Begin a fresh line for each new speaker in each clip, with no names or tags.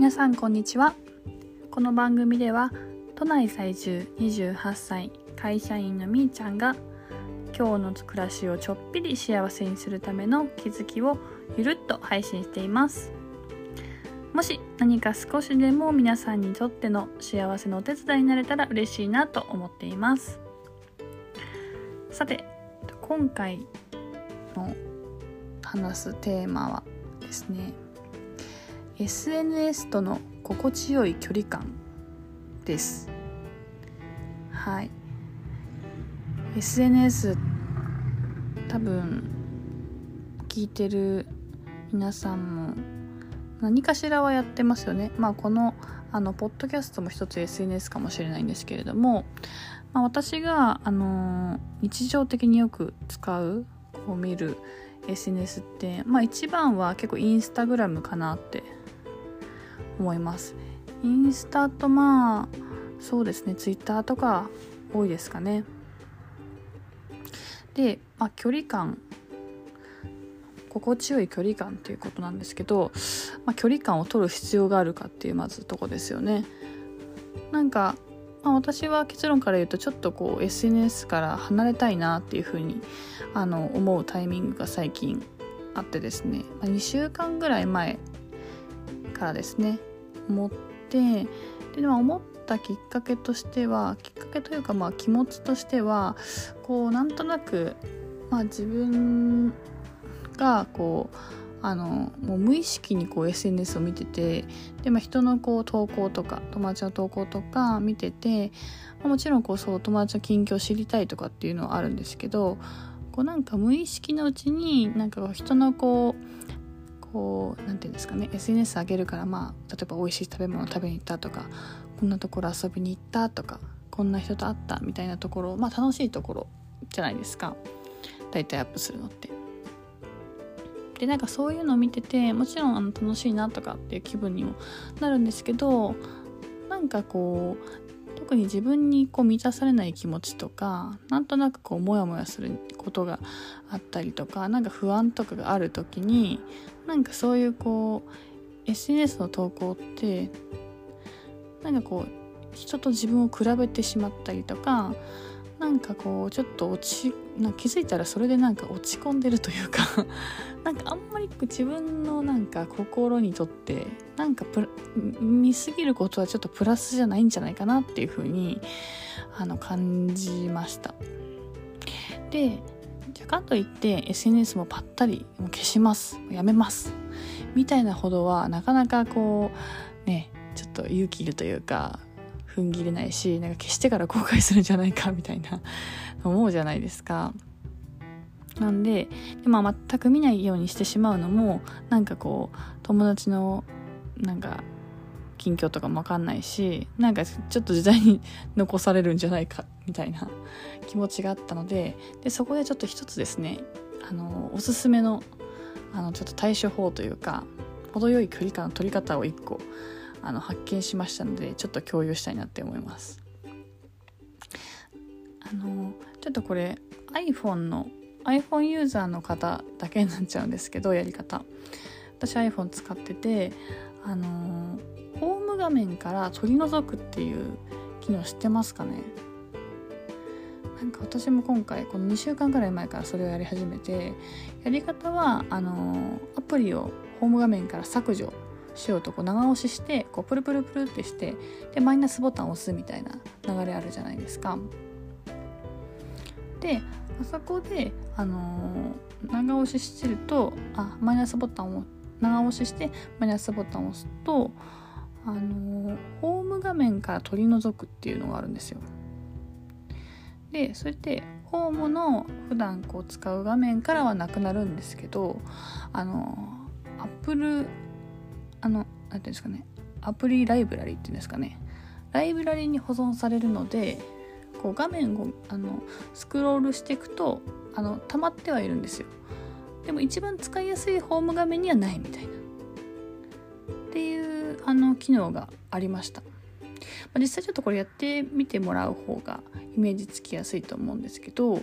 皆さんこんにちは。この番組では都内在住28歳会社員のみーちゃんが今日の暮らしをちょっぴり幸せにするための気づきをゆるっと配信しています。もし何か少しでも皆さんにとっての幸せのお手伝いになれたら嬉しいなと思っています。さて今回の話すテーマはですね SNS との心地よい距離感です。はい。SNS 多分聞いてる皆さんも何かしらはやってますよね。まあこのあのポッドキャストも一つ SNS かもしれないんですけれども、まあ、私が、あのー、日常的によく使うこう見る SNS ってまあ一番は結構インスタグラムかなって思います。インスタとまあそうですね。ツイッターとか多いですかね。で、まあ、距離感。心地よい距離感っていうことなんですけど、まあ、距離感を取る必要があるかっていうまずとこですよね。なんか、まあ、私は結論から言うとちょっとこう SNS から離れたいなっていうふうにあの思うタイミングが最近あってですね、まあ、2週間ぐらい前からですね。思ってで、まあ、思ったきっかけとしてはきっかけというかまあ気持ちとしてはこうなんとなく、まあ、自分がこうあのもう無意識にこう SNS を見ててで、まあ、人のこう投稿とか友達の投稿とか見てて、まあ、もちろんこうそう友達の近況を知りたいとかっていうのはあるんですけどこうなんか無意識のうちになんか人のこうこう何て言うんですかね SNS 上げるからまあ例えば美味しい食べ物食べに行ったとかこんなところ遊びに行ったとかこんな人と会ったみたいなところまあ楽しいところじゃないですか大体アップするのって。でなんかそういうのを見ててもちろんあの楽しいなとかっていう気分にもなるんですけどなんかこう特に自分にこう満たされない気持ちとかなんとなくこうモヤモヤすることがあったりとかなんか不安とかがある時になんかそういうこう SNS の投稿ってなんかこう人と自分を比べてしまったりとかなんかこうちょっと落ちな気づいたらそれでなんか落ち込んでるというか なんかあんまり自分のなんか心にとってなんか見すぎることはちょっとプラスじゃないんじゃないかなっていうふうにあの感じました。でじゃかといって SNS もパッタリもう消しますやめますみたいなほどはなかなかこうねちょっと勇気いるというか踏ん切れないしなんか消してから後悔するんじゃないか みたいな思うじゃないですか。なんでで、まあ、全く見ないようにしてしまうのもなんかこう友達のなんか近況とかも分かんないしなんかちょっと時代に残されるんじゃないかみたいな 気持ちがあったのででそこでちょっと一つですねあのおすすめのあのちょっと対処法というか程よい距離感の取り方を1個あの発見しましたのでちょっと共有したいなって思います。あのちょっとこれ iPhone の iPhone ユーザーの方だけになっちゃうんですけどやり方。私 iPhone 使っててあのホーム画面から取り除くっていう機能知ってますかね？なんか私も今回この2週間ぐらい前からそれをやり始めてやり方はあのアプリをホーム画面から削除しようとこう長押ししてこうプルプルプルってしてでマイナスボタンを押すみたいな流れあるじゃないですか。であそこで、あのー、長押ししてるとあマイナスボタンを長押ししてマイナスボタンを押すと、あのー、ホーム画面から取り除くっていうのがあるんですよ。でそれってホームの普段こう使う画面からはなくなるんですけどあのアップルあの何て言うんですかねアプリライブラリっていうんですかねライブラリに保存されるのでこう画面をあのスクロールしていくとあの溜まってはいるんですよ。でも一番使いやすいホーム画面にはないみたいな。っていうあの機能がありました。まあ、実際ちょっとこれやってみてもらう方がイメージつきやすいと思うんですけど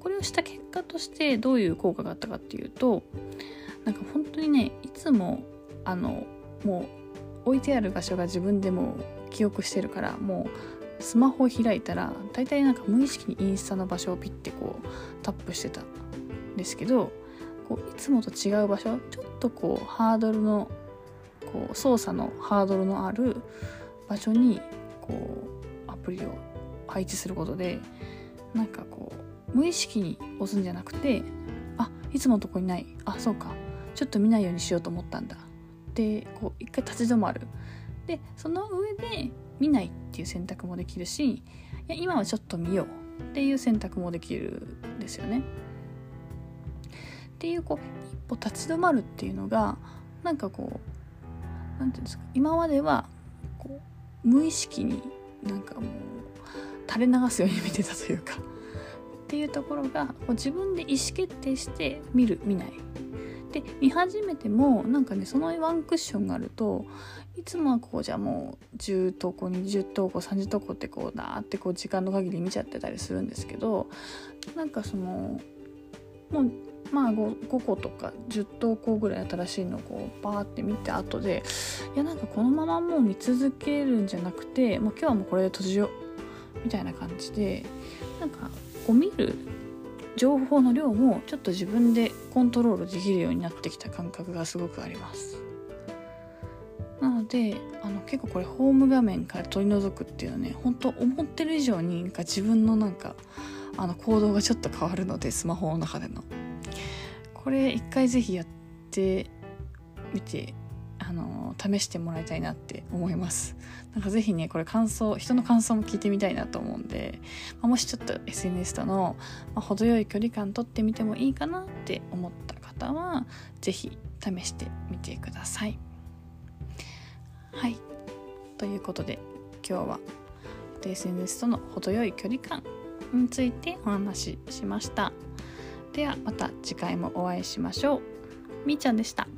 これをした結果としてどういう効果があったかっていうとなんか本当にねいつもあのもう置いてある場所が自分でも記憶してるからもうスマホを開いたら大体なんか無意識にインスタの場所をピッてこうタップしてたんですけどこういつもと違う場所ちょっとこうハードルのこう操作のハードルのある場所にこうアプリを配置することでなんかこう無意識に押すんじゃなくてあいつものとこにない。あそうか。ちょっと見ないようにしようと思ったんだ。でこう一回立ち止まる。でその上で見ないっていう選択もできるしいや今はちょっと見よう。っていう選択もできるんですよね。っていうこう一歩立ち止まるっていうのがなんかこう何て言うんですか。今まではこう無意識になんかもう垂れ流すように見てたというか。っていうところがこう自分で意思決定して見る見ない。で見始めてもなんかねそのワンクッションがあるといつもはこうじゃあもう10投稿20投稿30投稿ってこうだーってこう時間の限り見ちゃってたりするんですけどなんかそのもうまあ 5, 5個とか10投稿ぐらい新しいのをこうバーって見て後でいやなんかこのままもう見続けるんじゃなくてもう今日はもうこれで閉じようみたいな感じでなんかこう見る情報の量もちょっと自分でコントロールできるようになってきた感覚がすごくあります。なのであの結構これホーム画面から取り除くっていうのはね本当思ってる以上になんか自分のなんかあの行動がちょっと変わるのでスマホの中での。これ一回ぜひやってみてあの試してもらいたいなって思います。なんかぜひねこれ感想人の感想も聞いてみたいなと思うんで、まあ、もしちょっと SNS との、まあ、程よい距離感取ってみてもいいかなって思った方はぜひ試してみてください。はい。ということで今日は SNS との程よい距離感についてお話ししました。ではまた次回もお会いしましょう。みーちゃんでした。